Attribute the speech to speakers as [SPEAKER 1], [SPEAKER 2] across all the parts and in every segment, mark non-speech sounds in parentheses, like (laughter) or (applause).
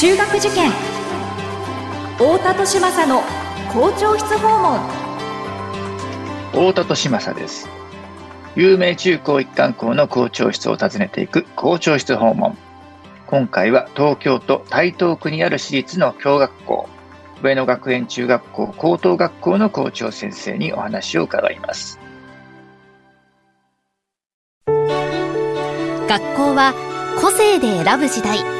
[SPEAKER 1] 中学受験。太田利政の校長室訪問。
[SPEAKER 2] 太田利政です。有名中高一貫校の校長室を訪ねていく校長室訪問。今回は東京都台東区にある私立の共学校。上野学園中学校高等学校の校長先生にお話を伺います。
[SPEAKER 3] 学校は個性で選ぶ時代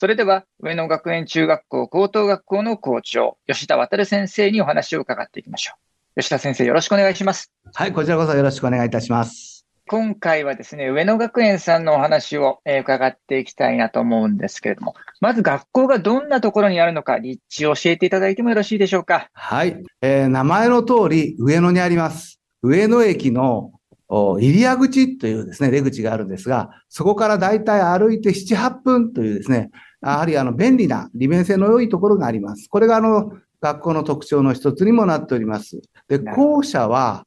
[SPEAKER 2] それでは、上野学園中学校高等学校の校長、吉田渡先生にお話を伺っていきましょう。吉田先生、よろしくお願いします。
[SPEAKER 4] はい、こちらこそよろしくお願いいたします。
[SPEAKER 2] 今回はですね、上野学園さんのお話を、え伺っていきたいなと思うんですけれども、まず学校がどんなところにあるのか、立地を教えていただいてもよろしいでしょうか？
[SPEAKER 4] はい、えー、名前の通り上野にあります。上野駅の入谷口というですね、出口があるんですが、そこからだいたい歩いて7、8分というですね、やはりあの便利な利便性の良いところがあります。これがあの学校の特徴の一つにもなっております。で、校舎は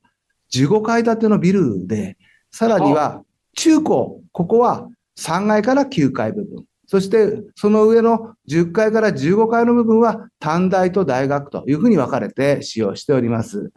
[SPEAKER 4] 15階建てのビルで、さらには中高、ここは3階から9階部分。そして、その上の10階から15階の部分は短大と大学というふうに分かれて使用しております。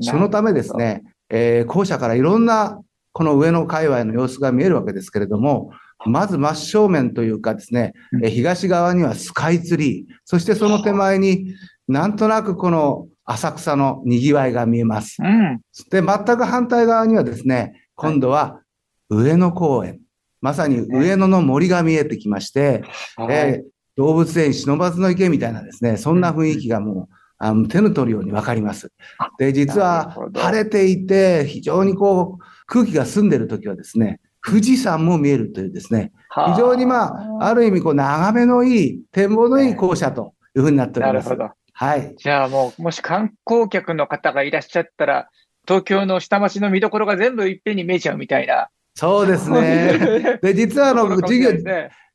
[SPEAKER 4] そのためですね、えー、校舎からいろんなこの上の界隈の様子が見えるわけですけれども、まず真正面というかですね、うん、東側にはスカイツリー、そしてその手前になんとなくこの浅草の賑わいが見えます。うん、で、全く反対側にはですね、今度は上野公園、まさに上野の森が見えてきまして、はい、えー、動物園忍ばずの池みたいなですね、そんな雰囲気がもう、あの手の取るようにわかります。で、実は晴れていて、非常にこう、空気が澄んでる時はですね、富士山も見えるというですね、非常にまあ、ある意味、こう、眺めのいい、展望のいい校舎というふうになっております。なるほど。はい。
[SPEAKER 2] じゃあもう、もし観光客の方がいらっしゃったら、東京の下町の見どころが全部いっぺんに見えちゃうみたいな。
[SPEAKER 4] そうですね。(laughs) で、実はあの、授業、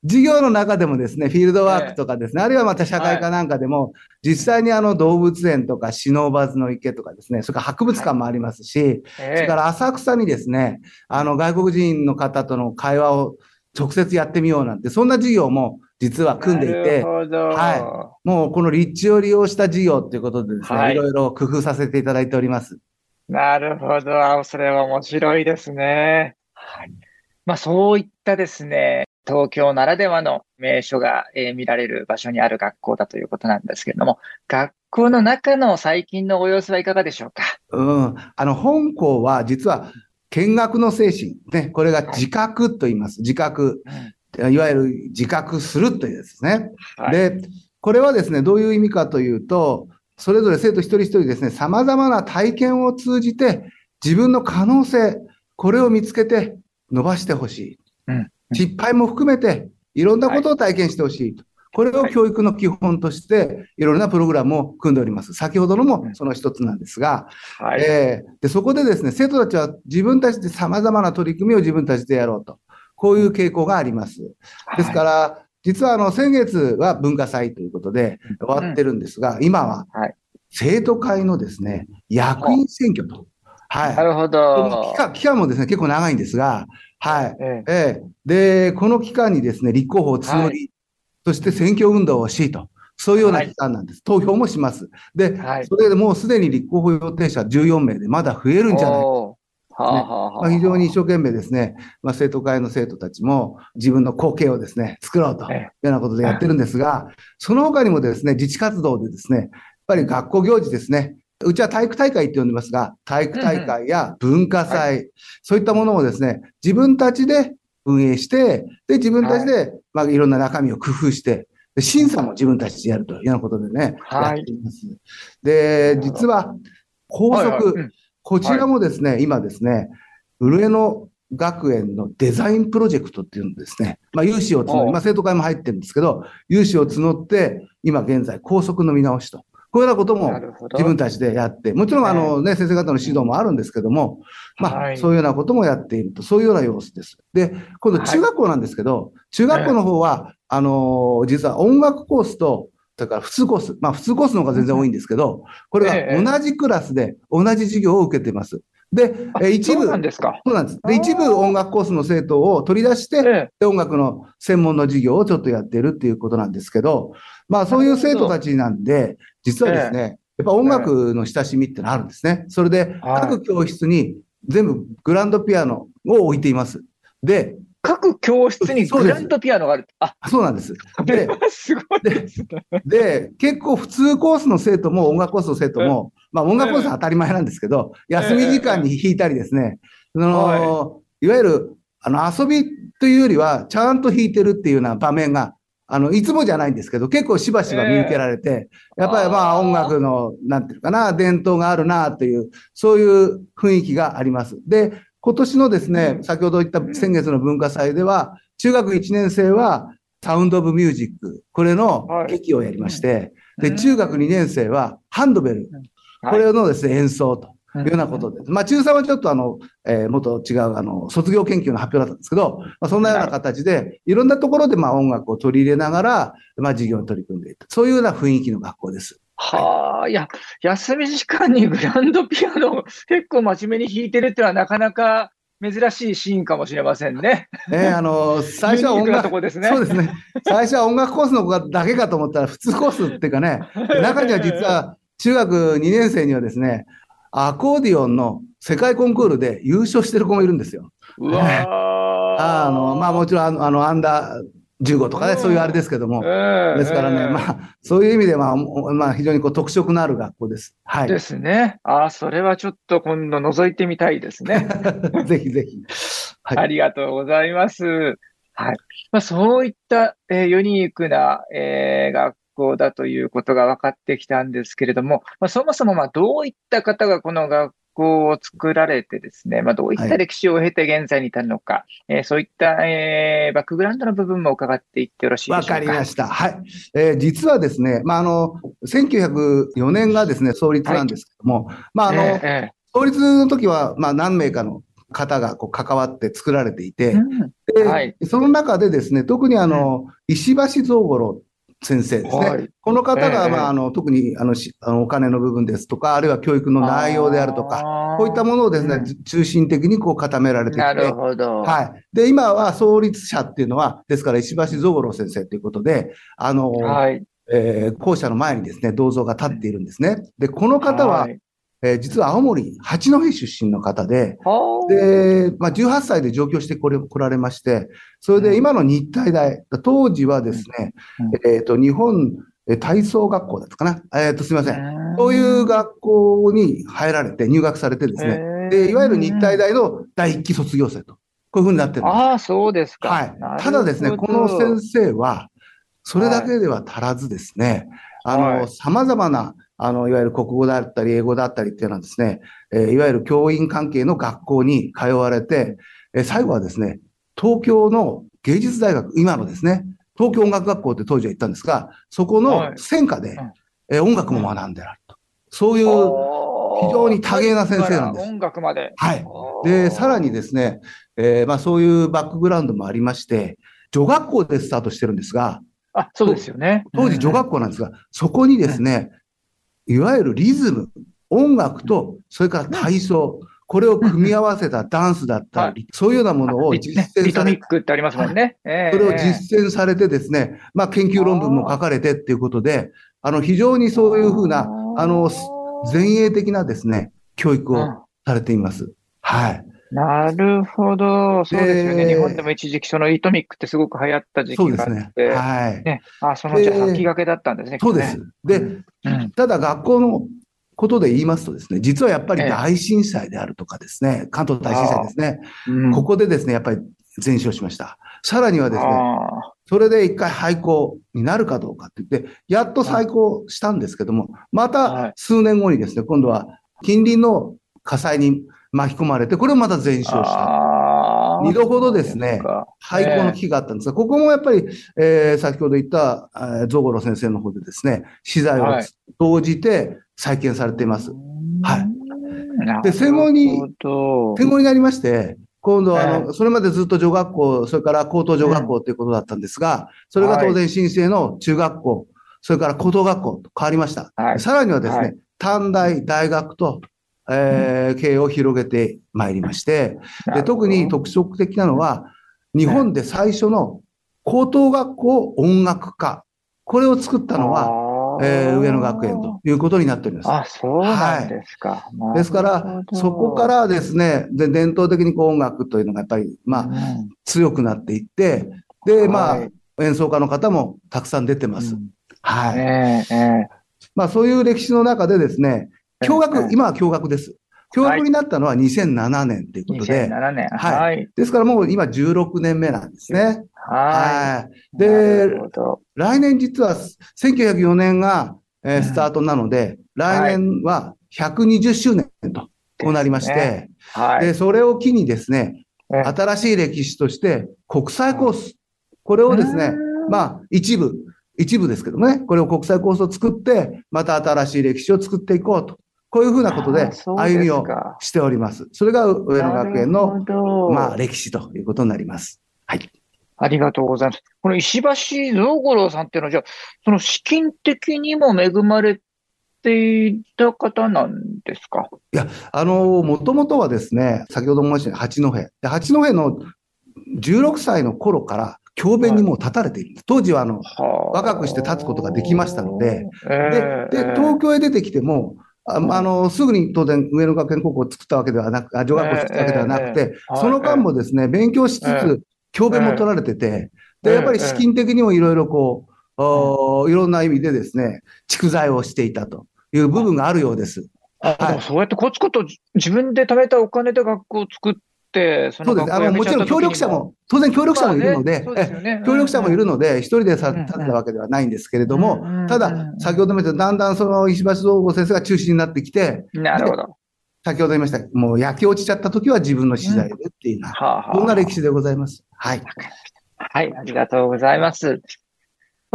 [SPEAKER 4] 授業の中でもですね、フィールドワークとかですね、あるいはまた社会科なんかでも、実際にあの動物園とかシノバズの池とかですね、それから博物館もありますし、それから浅草にですね、あの外国人の方との会話を直接やってみようなんて、そんな授業も実は組んでいて、はい。もうこの立地を利用した授業ということでですね、はい、いろいろ工夫させていただいております。
[SPEAKER 2] なるほど。それは面白いですね。はい。まあそういったですね、東京ならではの名所が、えー、見られる場所にある学校だということなんですけれども、学校の中の最近のご様子はいかがでしょうか？
[SPEAKER 4] うん。あの、本校は実は見学の精神、ね、これが自覚と言います。自覚。いわゆる自覚するというやつですね。はい、で、これはですね、どういう意味かというと、それぞれ生徒一人一人ですね、様々な体験を通じて自分の可能性、これを見つけて伸ばしてほしい。うん失敗も含めて、いろんなことを体験してほしいと。これを教育の基本として、いろんなプログラムを組んでおります。先ほどのもその一つなんですが、はい、えー、でそこでですね、生徒たちは自分たちで様々な取り組みを自分たちでやろうと。こういう傾向があります。ですから、はい、実はあの、先月は文化祭ということで終わってるんですが、今は生徒会のですね、役員選挙と。
[SPEAKER 2] はい。なるほど。
[SPEAKER 4] 期間期間もですね、結構長いんですが、はい。ええ。で、この期間にですね、立候補を募り、はい、そして選挙運動をしと。そういうような期間なんです。はい、投票もします。で、はい、それでもうすでに立候補予定者14名でまだ増えるんじゃないか。ね。まあ、非常に一生懸命ですね、まあ、生徒会の生徒たちも自分の後継をですね、作ろうというようなことでやってるんですが、その他にもですね、自治活動でですね、やっぱり学校行事ですね、うちは体育大会って呼んでますが、体育大会や文化祭、はい、そういったものをですね、自分たちで運営して、で、自分たちで、はい、まあ、いろんな中身を工夫して、審査も自分たちでやるというようなことでね、はい、やっています。で、実は、校則、はいはい、こちらもですね、今ですね、上野学園のデザインプロジェクトっていうのですね、まあ、有志を募り、まあ、生徒会も入ってるんですけど、有志を募って、今現在、校則の見直しと。こういうようなことも。自分たちでやって、もちろんあのね、先生方の指導もあるんですけども、まあ、
[SPEAKER 2] はい
[SPEAKER 4] そういうようなこともやっていると、そういうような様子です。で、今度中学校なんですけど、中学校の方は、あのー実は音楽コースと、それから普通コース、まあ普通コースの方が全然多いんですけど、これ
[SPEAKER 2] ええ
[SPEAKER 4] が同じクラスで同じ授業を受けています。で、一部、
[SPEAKER 2] そうなんですか。
[SPEAKER 4] そうなんです。で、一部音楽コースの生徒を取り出して、
[SPEAKER 2] え
[SPEAKER 4] 音楽の専門の授業をちょっとやってるっていうことなんですけど、まあそういう生徒たちなんで、実はですね、やっぱ音楽の親しみってのあるんですね。それで、
[SPEAKER 2] はい
[SPEAKER 4] 各教室に全部グランドピアノを置いています。で、
[SPEAKER 2] 各教室にグランドピアノがある。あ、
[SPEAKER 4] そうなんです。
[SPEAKER 2] これはすごいですね。
[SPEAKER 4] で、結構普通コースの生徒も音楽コースの生徒も、まあ音楽コースは当たり前なんですけど、休み時間に弾いたりですね、その、いわゆる、あの、遊びというよりは、ちゃんと弾いてるっていうような場面が、あの、いつもじゃないんですけど、結構しばしば見受けられて、やっぱりまあ音楽の、なんていうかな、伝統があるなという、そういう雰囲気があります。で、今年のですね
[SPEAKER 2] う、ん。
[SPEAKER 4] 先ほど言った先月の文化祭では、中学1年生は、サウンドオブミュージック、これの
[SPEAKER 2] はい。
[SPEAKER 4] 劇をやりまして、で、
[SPEAKER 2] うん。
[SPEAKER 4] 中学2年生は、ハンドベル、
[SPEAKER 2] はい。
[SPEAKER 4] これのですね、演奏というようなことです。まあ、中3はちょっとあの、えー、もっと違う、あの、卒業研究の発表だったんですけど、まあ、そんなような形で、いろんなところでまあ音楽を取り入れながら、まあ、授業に取り組んでいた。そういうような雰囲気の学校です。
[SPEAKER 2] はあ、いや、休み時間にグランドピアノを (laughs) 結構真面目に弾いてるってのはなかなか珍しいシーンかもしれませんね。
[SPEAKER 4] えーあの、(laughs) 最初は音楽、
[SPEAKER 2] こですね。
[SPEAKER 4] そうですね。最初は音楽コースの子がだけかと思ったら、普通コースっていうかね、(laughs) 中には実は中学2年生にはですね、アコーディオンの世界コンクールで優勝してる子もいるんですよ。
[SPEAKER 2] うわ
[SPEAKER 4] あの、まあもちろんあのアンダー15とかね、
[SPEAKER 2] うん
[SPEAKER 4] そういうあれですけども。
[SPEAKER 2] ろ
[SPEAKER 4] ですからね、まあ、そういう意味では、まあ、まあ、非常にこう特色のある学校です。はい。
[SPEAKER 2] で
[SPEAKER 4] ぜ
[SPEAKER 2] すね。ああ、それはちょっと今度覗いてみたいですね。(laughs)
[SPEAKER 4] ひぜひ。はい
[SPEAKER 2] ありがとうございます。はい。まあ、そういった、えーユニークな、えー学校だということが分かってきたんですけれども、まあ、そもそもまあどういった方がこの学校を作られてですね、まあ、どういっ
[SPEAKER 4] はい
[SPEAKER 2] た歴史を経て現在に至るのか、えーそういった、えーバックグラウンドの部分も伺っていってよろしいでしょ
[SPEAKER 4] わ
[SPEAKER 2] うか。
[SPEAKER 4] かりました。はい。えー実はですね、まあ、あの、1904年がですね、創立なんですけども、まあ、あの、
[SPEAKER 2] ええ
[SPEAKER 4] 創立の時は、まあ、何名かの方がこう関わって作られていて、
[SPEAKER 2] ええうん
[SPEAKER 4] で
[SPEAKER 2] はい
[SPEAKER 4] その中でですね、特にあの、石橋蔵五郎先生ですね。
[SPEAKER 2] はい
[SPEAKER 4] この方が、
[SPEAKER 2] ええ
[SPEAKER 4] まあ、あの、特にあのしあのお金の部分ですとか、あるいは教育の内容であるとか、こういったものをですね、
[SPEAKER 2] うん
[SPEAKER 4] 中心的にこう固められてきて、
[SPEAKER 2] なるほど。
[SPEAKER 4] はい。で、今は創立者っていうのは、ですから石橋蔵五郎先生ということで、あの、
[SPEAKER 2] はい。
[SPEAKER 4] えー校舎の前にですね、銅像が立っているんですね。で、この方は、
[SPEAKER 2] い
[SPEAKER 4] えー実は青森八戸出身の方で、
[SPEAKER 2] はあ。
[SPEAKER 4] で、まあ、18歳で上京してこれ来られまして、それで今の日体大、当時はですね、えっ、と、日本え体操学校だったかな。えっ、と、すみません。そういう学校に入られて、入学されてですね、
[SPEAKER 2] ね
[SPEAKER 4] で、いわゆる日体大の第一期卒業生と、こういうふうになってるんです。
[SPEAKER 2] ああ、そうですか。
[SPEAKER 4] はい。ただですね、この先生は、それだけでは足らずですね、あ
[SPEAKER 2] はい。
[SPEAKER 4] の、様々な、あの、いわゆる国語だったり、英語だったりっていうのはですね、えーいわゆる教員関係の学校に通われて、えー最後はですね、東京の芸術大学、今のですね、東京音楽学校って当時は言ったんですが、そこ
[SPEAKER 2] はい
[SPEAKER 4] の専科で
[SPEAKER 2] うん、
[SPEAKER 4] えー音楽も学んであると。そういう、非
[SPEAKER 2] 非
[SPEAKER 4] 常に多芸な先生なんです
[SPEAKER 2] 音楽まで。
[SPEAKER 4] はい。で、さらにですね、えーまあそういうバックグラウンドもありまして、女学校でスタートしてるんですが、
[SPEAKER 2] あ、そうですよね。
[SPEAKER 4] 当時女学校なんですが、そこにですね、いわゆるリズム、音楽と、それから体操、これを組み合わせたダンスだったり、そういうようなものを
[SPEAKER 2] リ
[SPEAKER 4] 実践され
[SPEAKER 2] リトミックってありますもんね。ええ
[SPEAKER 4] それを実践されてですね、まあ研究論文も書かれてっていうことで、あの非常にそういうふうな、あの、前衛的なですね、教育を
[SPEAKER 2] うん
[SPEAKER 4] されています。はい。
[SPEAKER 2] なるほど。そうですよね。
[SPEAKER 4] で
[SPEAKER 2] 日本でも一時期そのリトミックってすごく流行った時
[SPEAKER 4] そう
[SPEAKER 2] 期
[SPEAKER 4] ですね。
[SPEAKER 2] があって。
[SPEAKER 4] はい。
[SPEAKER 2] ね。あ、そのじゃ先駆けだったんですね。
[SPEAKER 4] そうです。で。
[SPEAKER 2] うん
[SPEAKER 4] ただ学校のことで言いますとですね、実はやっぱり
[SPEAKER 2] ええ
[SPEAKER 4] 大震災であるとかですね、関東大震災ですね、
[SPEAKER 2] うん
[SPEAKER 4] ここでですね、やっぱり全焼しました。さらにはですね、
[SPEAKER 2] あ
[SPEAKER 4] それで一回廃校になるかどうかって言って、やっと再興したんですけども、ま
[SPEAKER 2] はい
[SPEAKER 4] た数年後にですね、今度は近隣の火災に巻き込まれて、これもまた全
[SPEAKER 2] ー
[SPEAKER 4] 焼した。
[SPEAKER 2] あ
[SPEAKER 4] 2度ほどですね、廃校の危機があったんですが、ここもやっぱり、えー、先ほど言った、えー、ゾゴロ先生の方でですね、資材を投じて再建されています。はい。で、戦後に、戦後になりまして、今度は、あの、それまでずっと女学校、それから高等女学校ということだったんですが、それが当然申請の中学校、それから高等学校と変わりました。はい、さらにはですね、短大、大学と、えー、経営を広げてまいりまして、で特に特色的なのは、日本で最初の高等学校音楽科、これを作ったのは、えー、上野学園ということになっております。
[SPEAKER 2] あ、そうなんですか。
[SPEAKER 4] はい、ですから、そこからですね、で伝統的にこう音楽というのがやっぱり、まあ、うん、強くなっていって、で、まあ、演奏家の方もたくさん出てます。うん、はい。
[SPEAKER 2] えーえー、
[SPEAKER 4] まあ、そういう歴史の中でですね、共学、えー、今は共学です。共学になったのは2007年ということで。
[SPEAKER 2] 2007年。
[SPEAKER 4] はい。はい、ですからもう今16年目なんですね。
[SPEAKER 2] はい。
[SPEAKER 4] はい。で、来年実は1904年が、えー、スタートなので、うん、来年は120周年と、こうなりまして、ね、はい。で、それを機にですね、新しい歴史として国際コース、これをですね、まあ一部、一部ですけどもね、これを国際コースを作って、また新しい歴史を作っていこうと。こういうふうなことで歩みをしております。それが上野学園の、まあ、歴史ということになります。はい。
[SPEAKER 2] ありがとうございます。この石橋蔵五郎さんっていうのは、じゃあ、その資金的にも恵まれていた方なんですか？
[SPEAKER 4] いや、あの、もともとはですね、先ほど申し上げた八戸。で八戸の16歳の頃から、教鞭にもう立たれている。当時は、あの、若くして立つことができましたので、で、で、東京へ出てきても、ああの、すぐに当然上野学園高校を作ったわけではなく、あ女学校を作ったわけではなくて、その間もですね、勉強しつつ、教鞭も取られてて、で、やっぱり資金的にもいろいろこう、いろんな意味でですね、蓄財をしていたという部分があるようです。
[SPEAKER 2] はい、そうやってコツコツ自分で貯めたお金で学校を作って、
[SPEAKER 4] そそうです。あの、もちろん協力者も、当然協力者もいるので、ね、協力者もいるので、一人でさ、立ったわけではないんですけれども、ただ、先ほども言っただんだんその石橋道吾先生が中心になってきて、
[SPEAKER 2] なるほど。
[SPEAKER 4] 先ほど言いました、もう焼け落ちちゃった時は自分の資材でっていうような、はあ、こんな歴史でございます。はい。
[SPEAKER 2] はい、ありがとうございます。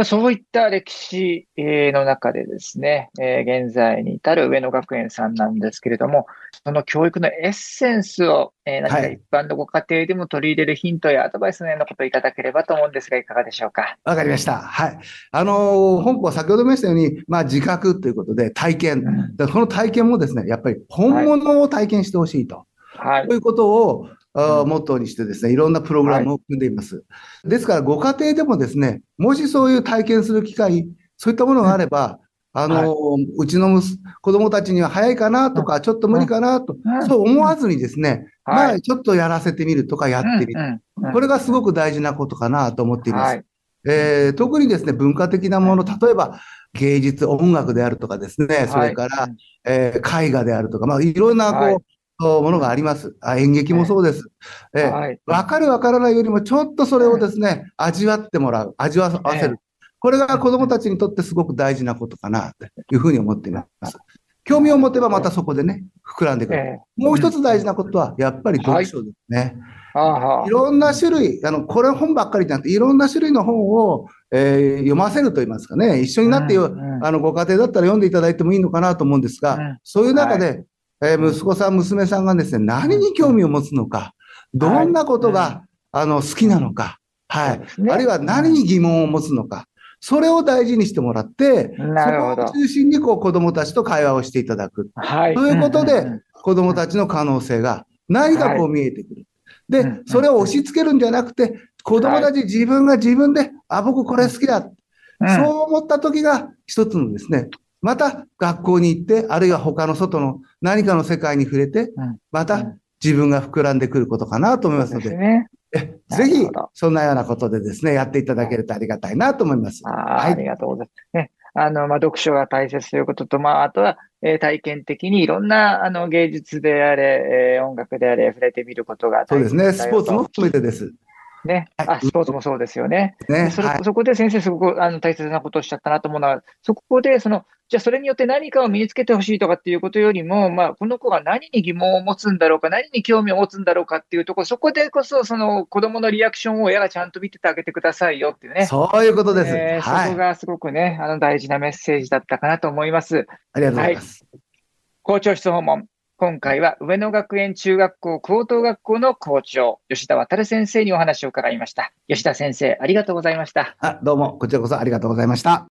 [SPEAKER 2] そういった歴史の中でですね、現在に至る上野学園さんなんですけれども、その教育のエッセンスを何か一般のご家庭でも取り入れるヒントやアドバイスのようなことをいただければと思うんですが、いかがでしょうか？
[SPEAKER 4] わかりました。はい。あの、本校は先ほども言いましたように、まあ自覚ということで体験。うん、この体験もですね、やっぱり本物を体験してほしいと。はい。ということを、モットーにしてですね、いろんなプログラムを組んでいます。はい、ですから、ご家庭でもですね、もしそういう体験する機会、そういったものがあれば、あの、はい。うちの子供たちには早いかなとか、ちょっと無理かなと、そう思わずにですね、まあ、ちょっとやらせてみるとかやってみる。これがすごく大事なことかなと思っています。えー、特にですね、文化的なもの、例えば芸術、音楽であるとかですね、それから、えー、絵画であるとか、まあ、いろんな、こう、ものがあります。あ演劇もそうです。えーはい、わかるわからないよりも、ちょっとそれをですね、味わってもらう、味わわせる。これが子供たちにとってすごく大事なことかな、というふうに思っています。興味を持てばまたそこでね、膨らんでくる。もう一つ大事なことは、やっぱり読書ですね。はい、いろんな種類、あの、これ本ばっかりじゃなくて、いろんな種類の本を、えー、読ませると言いますかね、一緒になって、うんうん、あの、ご家庭だったら読んでいただいてもいいのかなと思うんですが、うん、そういう中で、はいえー、息子さん、娘さんがですね、何に興味を持つのか、どんなことが、はい、あの、好きなのか、はい。ね、あるいは何に疑問を持つのか、それを大事にしてもらって、そこを中心にこう子供たちと会話をしていただく。はい。ということで、子供たちの可能性が何かこう見えてくる。で、それを押し付けるんじゃなくて、子供たち自分が自分で、あ、僕これ好きだ。そう思った時が一つのですね、また学校に行って、あるいは他の外の何かの世界に触れて、また自分が膨らんでくることかなと思いますので、ぜひ、そんなようなことでですね、やっていただけるとありがたいなと思います。
[SPEAKER 2] あ,はい、ありがとうございます。ね、あの、まあ、読書が大切ということと、まあ、あとは、えー、体験的にいろんな、あの、芸術であれ、えー、音楽であれ、触れてみることが
[SPEAKER 4] そうですね、スポーツも含めてです。
[SPEAKER 2] ね。あ、スポーツもそうですよね。
[SPEAKER 4] ね。
[SPEAKER 2] そ。そこで先生、すごくあの大切なことをおっしゃったなと思うのは、そこでその、じゃあそれによって何かを身につけてほしいとかっていうことよりも、まあ、この子が何に疑問を持つんだろうか、何に興味を持つんだろうかっていうところ、そこでこそ、その子供のリアクションを親がちゃんと見ててあげてくださいよっていうね。
[SPEAKER 4] そういうことです。
[SPEAKER 2] えー
[SPEAKER 4] はい。
[SPEAKER 2] そこがすごくね、あの大事なメッセージだったかなと思います。
[SPEAKER 4] ありがとうございます。
[SPEAKER 2] 校長室訪問。今回は上野学園中学校高等学校の校長、吉田渡先生にお話を伺いました。吉田先生、ありがとうございました。
[SPEAKER 4] あ、どうも、こちらこそありがとうございました。